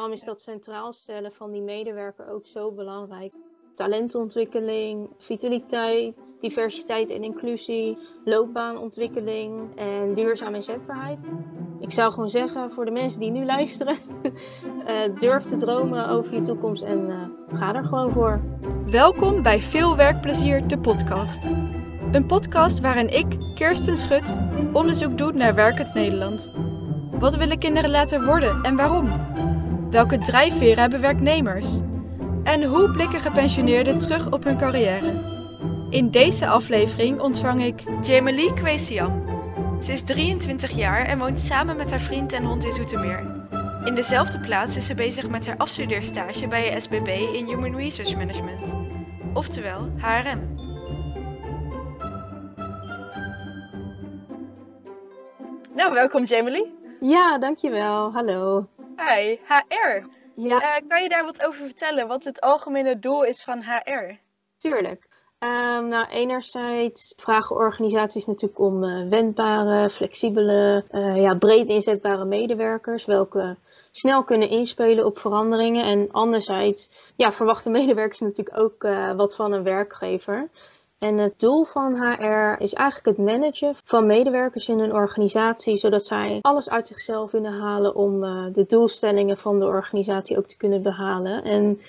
daarom is dat centraal stellen van die medewerker ook zo belangrijk. Talentontwikkeling, vitaliteit, diversiteit en inclusie, loopbaanontwikkeling en duurzame inzetbaarheid. Ik zou gewoon zeggen voor de mensen die nu luisteren, uh, durf te dromen over je toekomst en uh, ga er gewoon voor. Welkom bij Veel Werkplezier, de podcast. Een podcast waarin ik, Kirsten Schut, onderzoek doe naar werkend Nederland. Wat willen kinderen laten worden en waarom? Welke drijfveren hebben werknemers? En hoe blikken gepensioneerden terug op hun carrière? In deze aflevering ontvang ik Jemalie Kwesiam. Ze is 23 jaar en woont samen met haar vriend en hond in Zoetermeer. In dezelfde plaats is ze bezig met haar afstudeerstage bij SBB in Human Resource Management, oftewel HRM. Nou, welkom Jemalie. Ja, dankjewel. Hallo. Hi, HR. Ja. Uh, kan je daar wat over vertellen? Wat het algemene doel is van HR? Tuurlijk. Um, nou, enerzijds vragen organisaties natuurlijk om uh, wendbare, flexibele, uh, ja, breed inzetbare medewerkers, welke snel kunnen inspelen op veranderingen. En anderzijds ja, verwachten medewerkers natuurlijk ook uh, wat van een werkgever. En het doel van HR is eigenlijk het managen van medewerkers in een organisatie, zodat zij alles uit zichzelf kunnen halen om uh, de doelstellingen van de organisatie ook te kunnen behalen. En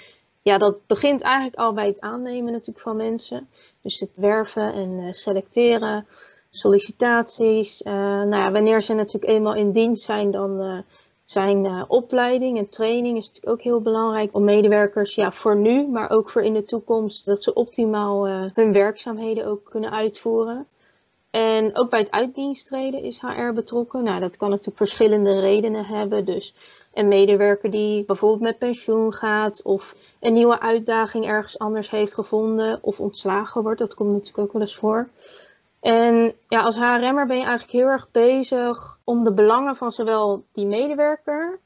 ja, dat begint eigenlijk al bij het aannemen natuurlijk van mensen. Dus het werven en uh, selecteren, sollicitaties. Uh, nou ja, wanneer ze natuurlijk eenmaal in dienst zijn, dan zijn uh, opleiding en training is natuurlijk ook heel belangrijk om medewerkers ja, voor nu, maar ook voor in de toekomst, dat ze optimaal uh, hun werkzaamheden ook kunnen uitvoeren. En ook bij het uitdienstreden is HR betrokken. Nou, dat kan natuurlijk verschillende redenen hebben. Dus een medewerker die bijvoorbeeld met pensioen gaat of een nieuwe uitdaging ergens anders heeft gevonden of ontslagen wordt. Dat komt natuurlijk ook wel eens voor. En ja, als HRM'er ben je eigenlijk heel erg bezig om de belangen van zowel die medewerker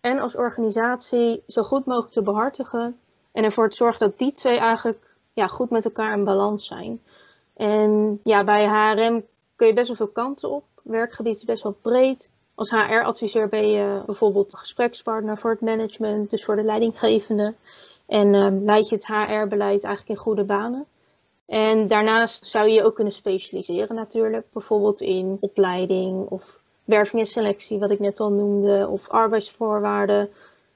en als organisatie zo goed mogelijk te behartigen. En ervoor te zorgen dat die twee eigenlijk ja, goed met elkaar in balans zijn. En ja, bij HRM kun je best wel veel kanten op. Werkgebied is best wel breed. Als HR-adviseur ben je bijvoorbeeld gesprekspartner voor het management, dus voor de leidinggevende. En um, leid je het HR-beleid eigenlijk in goede banen. En daarnaast zou je je ook kunnen specialiseren natuurlijk. Bijvoorbeeld in opleiding of werving en selectie, wat ik net al noemde, of arbeidsvoorwaarden.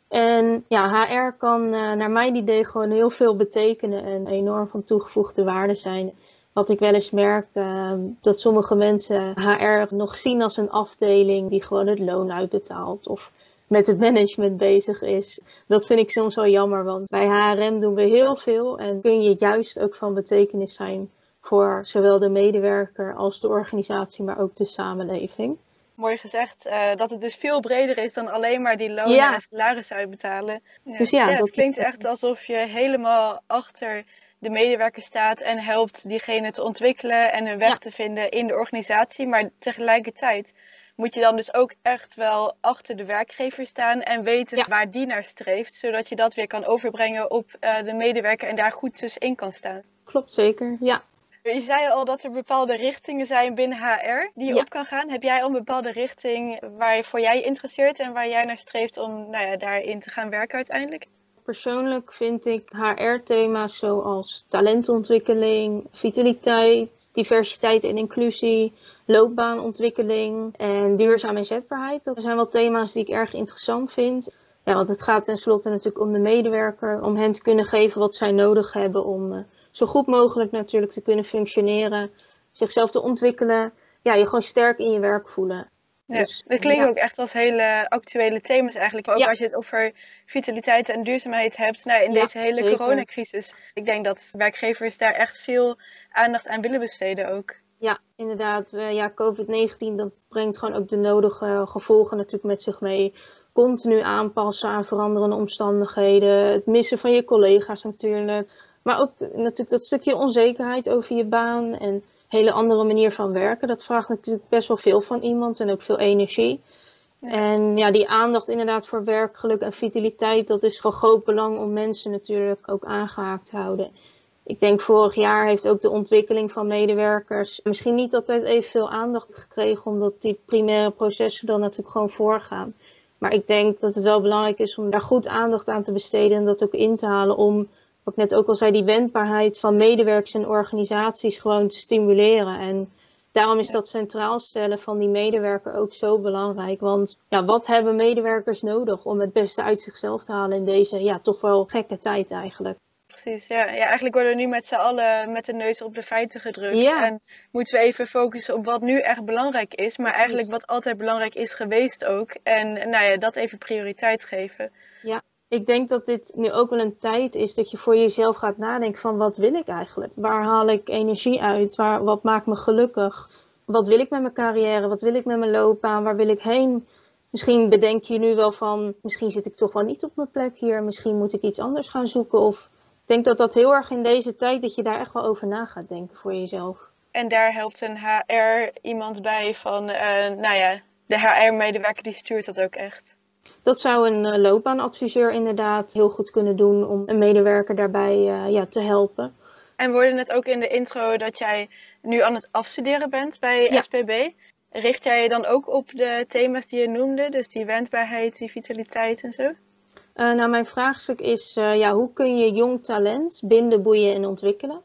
En ja, HR kan uh, naar mijn idee gewoon heel veel betekenen en enorm van toegevoegde waarde zijn. Wat ik wel eens merk, uh, dat sommige mensen HR nog zien als een afdeling die gewoon het loon uitbetaalt. Of met het management bezig is. Dat vind ik soms wel jammer, want bij HRM doen we heel veel en kun je juist ook van betekenis zijn voor zowel de medewerker als de organisatie, maar ook de samenleving. Mooi gezegd, uh, dat het dus veel breder is dan alleen maar die lonen ja. en salaris uitbetalen. Ja. Dus ja, ja het klinkt echt alsof je helemaal achter de medewerker staat en helpt diegene te ontwikkelen en hun weg te vinden in de organisatie. Maar tegelijkertijd moet je dan dus ook echt wel achter de werkgever staan en weten ja. waar die naar streeft, zodat je dat weer kan overbrengen op uh, de medewerker en daar goed dus in kan staan. Klopt zeker, ja. Je zei al dat er bepaalde richtingen zijn binnen HR die je ja. op kan gaan. Heb jij al een bepaalde richting waar je voor jij interesseert en waar jij naar streeft om nou ja, daarin te gaan werken uiteindelijk? Persoonlijk vind ik HR-thema's zoals talentontwikkeling, vitaliteit, diversiteit en inclusie, loopbaanontwikkeling en duurzame inzetbaarheid. Dat zijn wel thema's die ik erg interessant vind. Ja, want het gaat tenslotte natuurlijk om de medewerker, om hen te kunnen geven wat zij nodig hebben om uh, zo goed mogelijk natuurlijk te kunnen functioneren, zichzelf te ontwikkelen, ja, je gewoon sterk in je werk voelen. Ja, dus, dat klinkt ja. ook echt als hele actuele thema's eigenlijk. Ook ja. als je het over vitaliteit en duurzaamheid hebt nou, in ja, deze hele zeker. coronacrisis. Ik denk dat werkgevers daar echt veel aandacht aan willen besteden ook. Ja, inderdaad. Uh, ja, COVID-19 dat brengt gewoon ook de nodige gevolgen natuurlijk met zich mee. Continu aanpassen aan veranderende omstandigheden. Het missen van je collega's natuurlijk. Maar ook natuurlijk dat stukje onzekerheid over je baan en hele andere manier van werken. Dat vraagt natuurlijk best wel veel van iemand en ook veel energie. Ja. En ja, die aandacht inderdaad voor werk, geluk en vitaliteit, dat is van groot belang om mensen natuurlijk ook aangehaakt te houden. Ik denk vorig jaar heeft ook de ontwikkeling van medewerkers misschien niet altijd evenveel aandacht gekregen, omdat die primaire processen dan natuurlijk gewoon voorgaan. Maar ik denk dat het wel belangrijk is om daar goed aandacht aan te besteden en dat ook in te halen om, wat ik net ook al zei, die wendbaarheid van medewerkers en organisaties gewoon te stimuleren. En daarom is dat centraal stellen van die medewerker ook zo belangrijk. Want ja, wat hebben medewerkers nodig om het beste uit zichzelf te halen in deze ja, toch wel gekke tijd eigenlijk? Precies, ja. ja. Eigenlijk worden we nu met z'n allen met de neus op de feiten gedrukt. Ja. En moeten we even focussen op wat nu echt belangrijk is, maar Precies. eigenlijk wat altijd belangrijk is geweest ook. En nou ja, dat even prioriteit geven. Ik denk dat dit nu ook wel een tijd is dat je voor jezelf gaat nadenken van wat wil ik eigenlijk? Waar haal ik energie uit? Waar, wat maakt me gelukkig? Wat wil ik met mijn carrière? Wat wil ik met mijn loopbaan? Waar wil ik heen? Misschien bedenk je nu wel van, misschien zit ik toch wel niet op mijn plek hier. Misschien moet ik iets anders gaan zoeken. Of denk dat dat heel erg in deze tijd, dat je daar echt wel over na gaat denken voor jezelf. En daar helpt een HR iemand bij van, eh, nou ja, de HR-medewerker die stuurt dat ook echt. Dat zou een eh, loopbaanadviseur inderdaad heel goed kunnen doen om een medewerker daarbij eh, ja, te helpen. En we hoorden het ook in de intro dat jij nu aan het afstuderen bent bij Ja. SPB. Richt jij je dan ook op de thema's die je noemde, dus die wendbaarheid, die vitaliteit en zo? Eh, nou, mijn vraagstuk is, eh, ja, hoe kun je jong talent binden, boeien en ontwikkelen?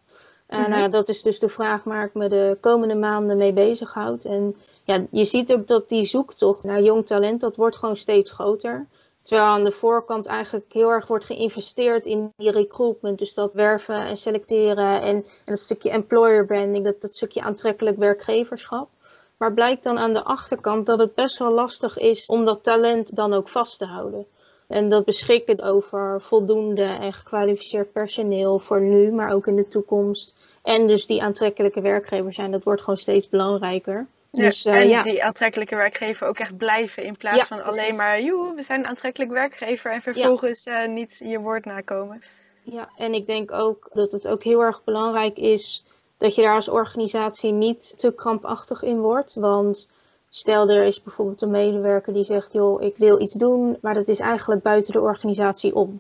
Nou, ja, dat is dus de vraag waar ik me de komende maanden mee bezighoud. En ja, je ziet ook dat die zoektocht naar jong talent, dat wordt gewoon steeds groter. Terwijl aan de voorkant eigenlijk heel erg wordt geïnvesteerd in die recruitment. Dus dat werven en selecteren en, en dat stukje employer branding, dat, dat stukje aantrekkelijk werkgeverschap. Maar blijkt dan aan de achterkant dat het best wel lastig is om dat talent dan ook vast te houden. En dat beschikken over voldoende en gekwalificeerd personeel voor nu, maar ook in de toekomst. En dus die aantrekkelijke werkgever zijn, dat wordt gewoon steeds belangrijker. Dus ja, eh, en ja, die aantrekkelijke werkgever ook echt blijven in plaats Ja, van precies. alleen maar, joe, we zijn een aantrekkelijk werkgever en vervolgens eh, niet je woord nakomen. ja, en ik denk ook dat het ook heel erg belangrijk is dat je daar als organisatie niet te krampachtig in wordt. Want stel er is bijvoorbeeld een medewerker die zegt, joh, ik wil iets doen, maar dat is eigenlijk buiten de organisatie om.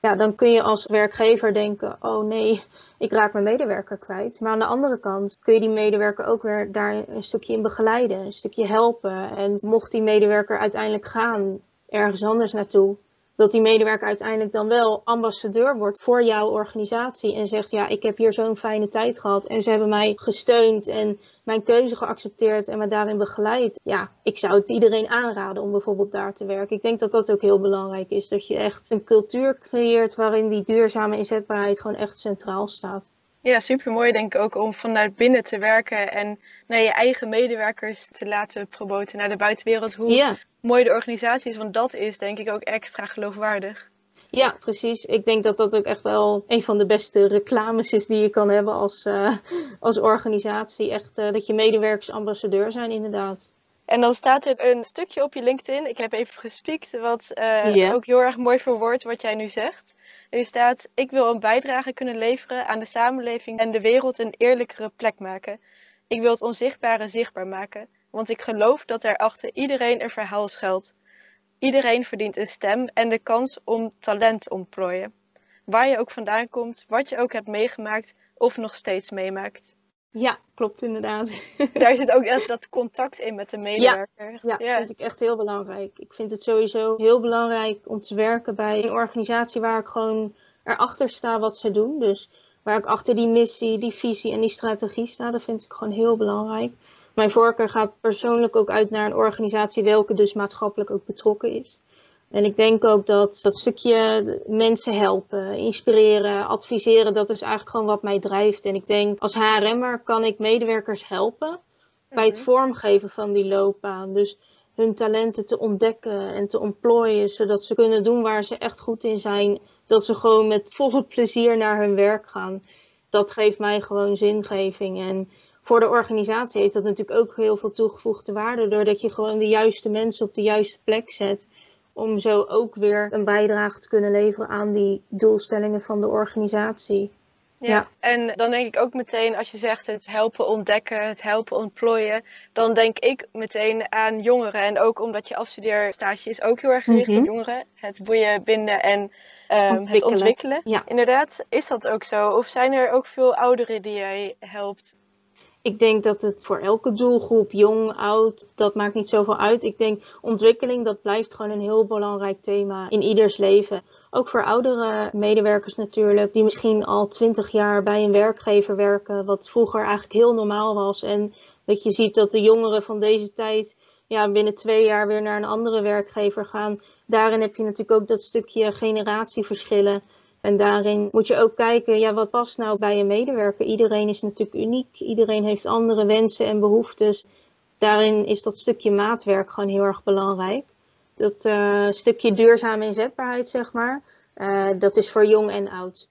Ja, dan kun je als werkgever denken, oh nee, ik raak mijn medewerker kwijt. Maar aan de andere kant kun je die medewerker ook weer daar een stukje in begeleiden, een stukje helpen. En mocht die medewerker uiteindelijk gaan ergens anders naartoe, dat die medewerker uiteindelijk dan wel ambassadeur wordt voor jouw organisatie en zegt, ja, ik heb hier zo'n fijne tijd gehad en ze hebben mij gesteund en mijn keuze geaccepteerd en me daarin begeleid. Ja, ik zou het iedereen aanraden om bijvoorbeeld daar te werken. Ik denk dat dat ook heel belangrijk is, dat je echt een cultuur creëert waarin die duurzame inzetbaarheid gewoon echt centraal staat. Ja, super mooi denk ik ook om vanuit binnen te werken en naar je eigen medewerkers te laten promoten naar de buitenwereld. Hoe Ja. mooi de organisatie is, want dat is denk ik ook extra geloofwaardig. Ja, precies. Ik denk dat dat ook echt wel een van de beste reclames is die je kan hebben als, eh, als organisatie. Echt eh, dat je medewerkers ambassadeur zijn, inderdaad. En dan staat er een stukje op je LinkedIn. Ik heb even gespiekt, wat eh, ook heel erg mooi verwoordt wat jij nu zegt. Er staat: Ik wil een bijdrage kunnen leveren aan de samenleving en de wereld een eerlijkere plek maken. Ik wil het onzichtbare zichtbaar maken, want ik geloof dat er achter iedereen een verhaal schuilt. Iedereen verdient een stem en de kans om talent te ontplooien. Waar je ook vandaan komt, wat je ook hebt meegemaakt of nog steeds meemaakt. Ja, klopt inderdaad. Daar zit ook echt dat contact in met de medewerker. Ja, vind ik echt heel belangrijk. Ik vind het sowieso heel belangrijk om te werken bij een organisatie waar ik gewoon erachter sta wat ze doen. Dus waar ik achter die missie, die visie en die strategie sta, dat vind ik gewoon heel belangrijk. Mijn voorkeur gaat persoonlijk ook uit naar een organisatie welke dus maatschappelijk ook betrokken is. En ik denk ook dat dat stukje mensen helpen, inspireren, adviseren, dat is eigenlijk gewoon wat mij drijft. En ik denk als HRM'er kan ik medewerkers helpen bij het vormgeven van die loopbaan. Dus hun talenten te ontdekken en te ontplooien, zodat ze kunnen doen waar ze echt goed in zijn. Dat ze gewoon met volle plezier naar hun werk gaan. Dat geeft mij gewoon zingeving. En voor de organisatie heeft dat natuurlijk ook heel veel toegevoegde waarde, doordat je gewoon de juiste mensen op de juiste plek zet. Om zo ook weer een bijdrage te kunnen leveren aan die doelstellingen van de organisatie. Ja. Ja. en dan denk ik ook meteen, als je zegt het helpen ontdekken, het helpen ontplooien, dan denk ik meteen aan jongeren. En ook omdat je afstudeerstage is ook heel erg gericht Mhm. op jongeren. Het boeien, binden en ehm, het Ontwikkelen. ontwikkelen. Ja. Inderdaad, is dat ook zo? Of zijn er ook veel ouderen die jij helpt? Ik denk dat het voor elke doelgroep, jong, oud, dat maakt niet zoveel uit. Ik denk ontwikkeling, dat blijft gewoon een heel belangrijk thema in ieders leven. Ook voor oudere medewerkers natuurlijk, die misschien al twintig jaar bij een werkgever werken, wat vroeger eigenlijk heel normaal was. En dat je ziet dat de jongeren van deze tijd ja, binnen twee jaar weer naar een andere werkgever gaan. Daarin heb je natuurlijk ook dat stukje generatieverschillen. En daarin moet je ook kijken, ja, wat past nou bij een medewerker? Iedereen is natuurlijk uniek, iedereen heeft andere wensen en behoeftes. Daarin is dat stukje maatwerk gewoon heel erg belangrijk. Dat uh, stukje duurzame inzetbaarheid, zeg maar, uh, dat is voor jong en oud.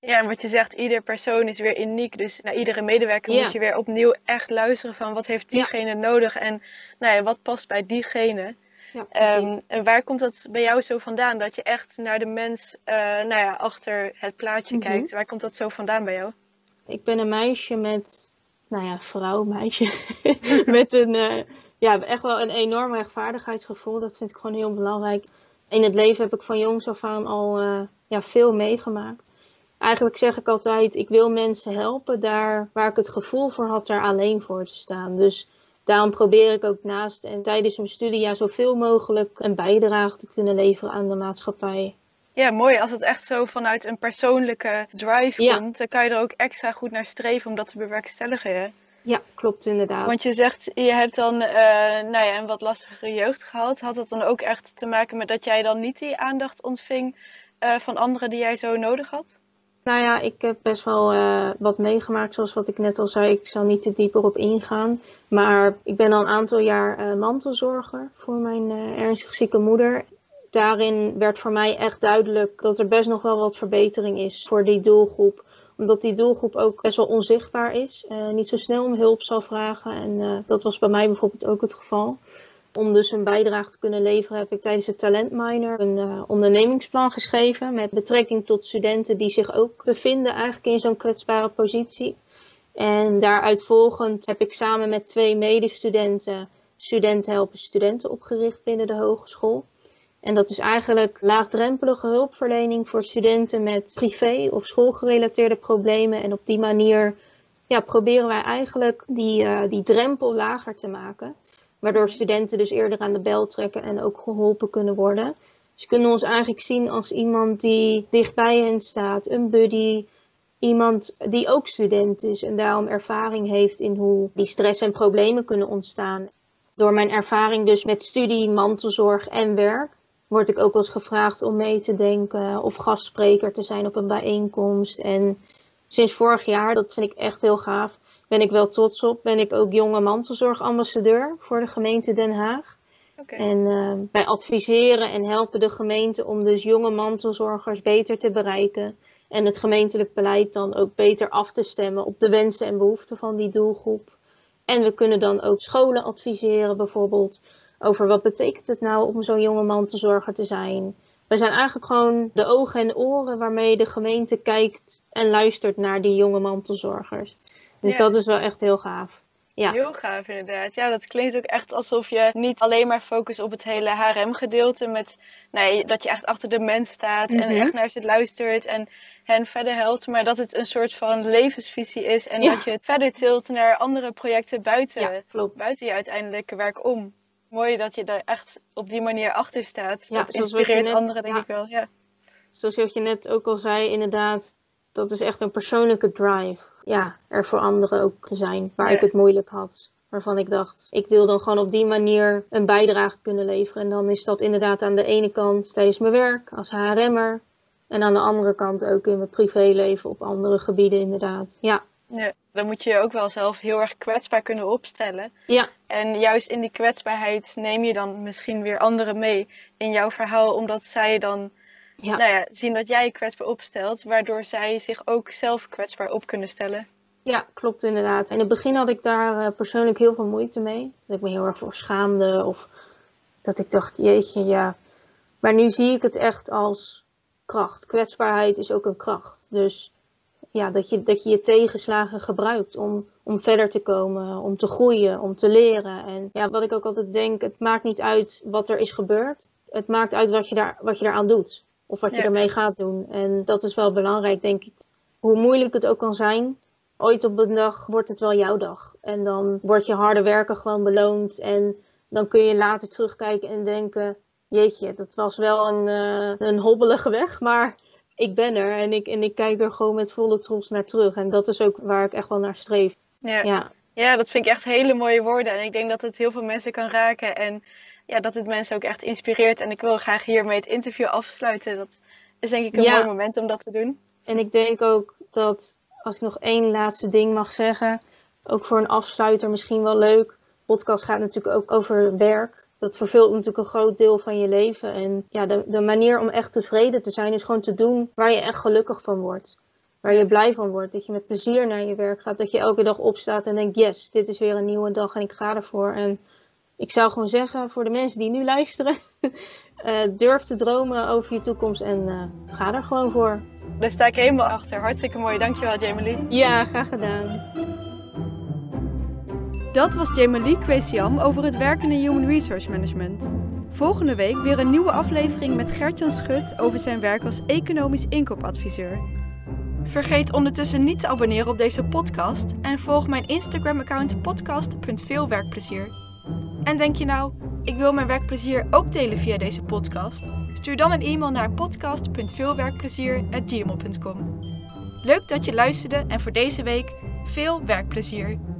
Ja, en wat je zegt, ieder persoon is weer uniek. Dus naar iedere medewerker moet je weer opnieuw echt luisteren van wat heeft diegene nodig en nou ja, wat past bij diegene. Ja, um, en waar komt dat bij jou zo vandaan? Dat je echt naar de mens uh, nou ja, achter het plaatje mhm. kijkt. Waar komt dat zo vandaan bij jou? Ik ben een meisje met, nou ja, vrouw, meisje. met een, uh, ja, echt wel een enorm rechtvaardigheidsgevoel. Dat vind ik gewoon heel belangrijk. In het leven heb ik van jongs af aan al uh, ja, veel meegemaakt. Eigenlijk zeg ik altijd, ik wil mensen helpen daar waar ik het gevoel voor had er alleen voor te staan. Dus daarom probeer ik ook naast en tijdens mijn studie ja, zoveel mogelijk een bijdrage te kunnen leveren aan de maatschappij. Ja, mooi. Als het echt zo vanuit een persoonlijke drive komt, dan kan je er ook extra goed naar streven om dat te bewerkstelligen. Ja, klopt inderdaad. Want je zegt, je hebt dan uh, nou ja, een wat lastige jeugd gehad. Had dat dan ook echt te maken met dat jij dan niet die aandacht ontving uh, van anderen die jij zo nodig had? Nou ja, ik heb best wel uh, wat meegemaakt, zoals wat ik net al zei. Ik zal niet te dieper op ingaan. Maar ik ben al een aantal jaar uh, mantelzorger voor mijn uh, ernstig zieke moeder. Daarin werd voor mij echt duidelijk dat er best nog wel wat verbetering is voor die doelgroep. Omdat die doelgroep ook best wel onzichtbaar is. niet zo snel om hulp zal vragen. En dat was bij mij bijvoorbeeld ook het geval. Om dus een bijdrage te kunnen leveren heb ik tijdens het Talentminer een uh, ondernemingsplan geschreven met betrekking tot studenten die zich ook bevinden eigenlijk in zo'n kwetsbare positie. En daaruit volgend heb ik samen met twee medestudenten Studenten helpen studenten opgericht binnen de hogeschool. En dat is eigenlijk laagdrempelige hulpverlening voor studenten met privé- of schoolgerelateerde problemen. En op die manier ja, proberen wij eigenlijk die, uh, die drempel lager te maken. Waardoor studenten dus eerder aan de bel trekken en ook geholpen kunnen worden. Dus ze kunnen ons eigenlijk zien als iemand die dichtbij hen staat, een buddy, iemand die ook student is en daarom ervaring heeft in hoe die stress en problemen kunnen ontstaan. Door mijn ervaring dus met studie, mantelzorg en werk word ik ook wel eens gevraagd om mee te denken of gastspreker te zijn op een bijeenkomst. En sinds vorig jaar, dat vind ik echt heel gaaf, ben ik wel trots op. Ben ik ook jonge mantelzorgambassadeur voor de gemeente Den Haag. Okay. En uh, wij adviseren en helpen de gemeente om dus jonge mantelzorgers beter te bereiken. En het gemeentelijk beleid dan ook beter af te stemmen op de wensen en behoeften van die doelgroep. En we kunnen dan ook scholen adviseren bijvoorbeeld over wat betekent het nou om zo'n jonge mantelzorger te zijn. We zijn eigenlijk gewoon de ogen en oren waarmee de gemeente kijkt en luistert naar die jonge mantelzorgers. Dus dat is wel echt heel gaaf. Ja. Heel gaaf inderdaad. Ja, dat klinkt ook echt alsof je niet alleen maar focust op het hele HRM-gedeelte. Met nee, dat je echt achter de mens staat en mhm. echt naar ze luistert en hen verder helpt. Maar dat het een soort van levensvisie is. En dat je het verder tilt naar andere projecten buiten, buiten je uiteindelijke werk om. Mooi dat je daar echt op die manier achter staat. dat inspireert anderen denk ik wel. Ja. Zoals je net ook al zei, inderdaad. Dat is echt een persoonlijke drive ja, er voor anderen ook te zijn waar ik het moeilijk had. Waarvan ik dacht, ik wil dan gewoon op die manier een bijdrage kunnen leveren. En dan is dat inderdaad aan de ene kant tijdens mijn werk als HRM'er. En aan de andere kant ook in mijn privéleven op andere gebieden inderdaad. Ja. ja. Dan moet je je ook wel zelf heel erg kwetsbaar kunnen opstellen. Ja. En juist in die kwetsbaarheid neem je dan misschien weer anderen mee in jouw verhaal, omdat zij dan ja. Nou ja, zien dat jij je kwetsbaar opstelt, waardoor zij zich ook zelf kwetsbaar op kunnen stellen. Ja, klopt inderdaad. In het begin had ik daar uh, persoonlijk heel veel moeite mee. Dat ik me heel erg voor schaamde of dat ik dacht, jeetje, ja. Maar nu zie ik het echt als kracht. Kwetsbaarheid is ook een kracht. Dus ja, dat je dat je, je tegenslagen gebruikt om, om verder te komen, om te groeien, om te leren. En ja, wat ik ook altijd denk, het maakt niet uit wat er is gebeurd. Het maakt uit wat je, daar, wat je daaraan doet. Of wat je ermee gaat doen. En dat is wel belangrijk, denk ik. Hoe moeilijk het ook kan zijn, ooit op een dag wordt het wel jouw dag. En dan wordt je harde werken gewoon beloond. En dan kun je later terugkijken en denken: Jeetje, dat was wel een, uh, een hobbelige weg. Maar ik ben er en ik, en ik kijk er gewoon met volle trots naar terug. En dat is ook waar ik echt wel naar streef. Ja. ja. Ja, dat vind ik echt hele mooie woorden. En ik denk dat het heel veel mensen kan raken. En ja, dat het mensen ook echt inspireert. En ik wil graag hiermee het interview afsluiten. Dat is denk ik een mooi moment om dat te doen. En ik denk ook dat, als ik nog één laatste ding mag zeggen, ook voor een afsluiter misschien wel leuk. Podcast gaat natuurlijk ook over werk. Dat vervult natuurlijk een groot deel van je leven. En ja, de, de manier om echt tevreden te zijn is gewoon te doen waar je echt gelukkig van wordt. Waar je blij van wordt. Dat je met plezier naar je werk gaat. Dat je elke dag opstaat en denkt, yes, dit is weer een nieuwe dag en ik ga ervoor. En ik zou gewoon zeggen voor de mensen die nu luisteren, uh, durf te dromen over je toekomst en uh, ga er gewoon voor. Daar sta ik helemaal achter. Hartstikke mooi. Dankjewel, Jamie. Ja, graag gedaan. Dat was Jamie Kwesiam over het werken in Human Resource Management. Volgende week weer een nieuwe aflevering met Gertjan Schut over zijn werk als economisch inkoopadviseur. Vergeet ondertussen niet te abonneren op deze podcast en volg mijn Instagram-account podcast.veelwerkplezier. En denk je nou, ik wil mijn werkplezier ook delen via deze podcast? Stuur dan een e-mail naar podcast.veelwerkplezier.gmail.com Leuk dat je luisterde en voor deze week veel werkplezier!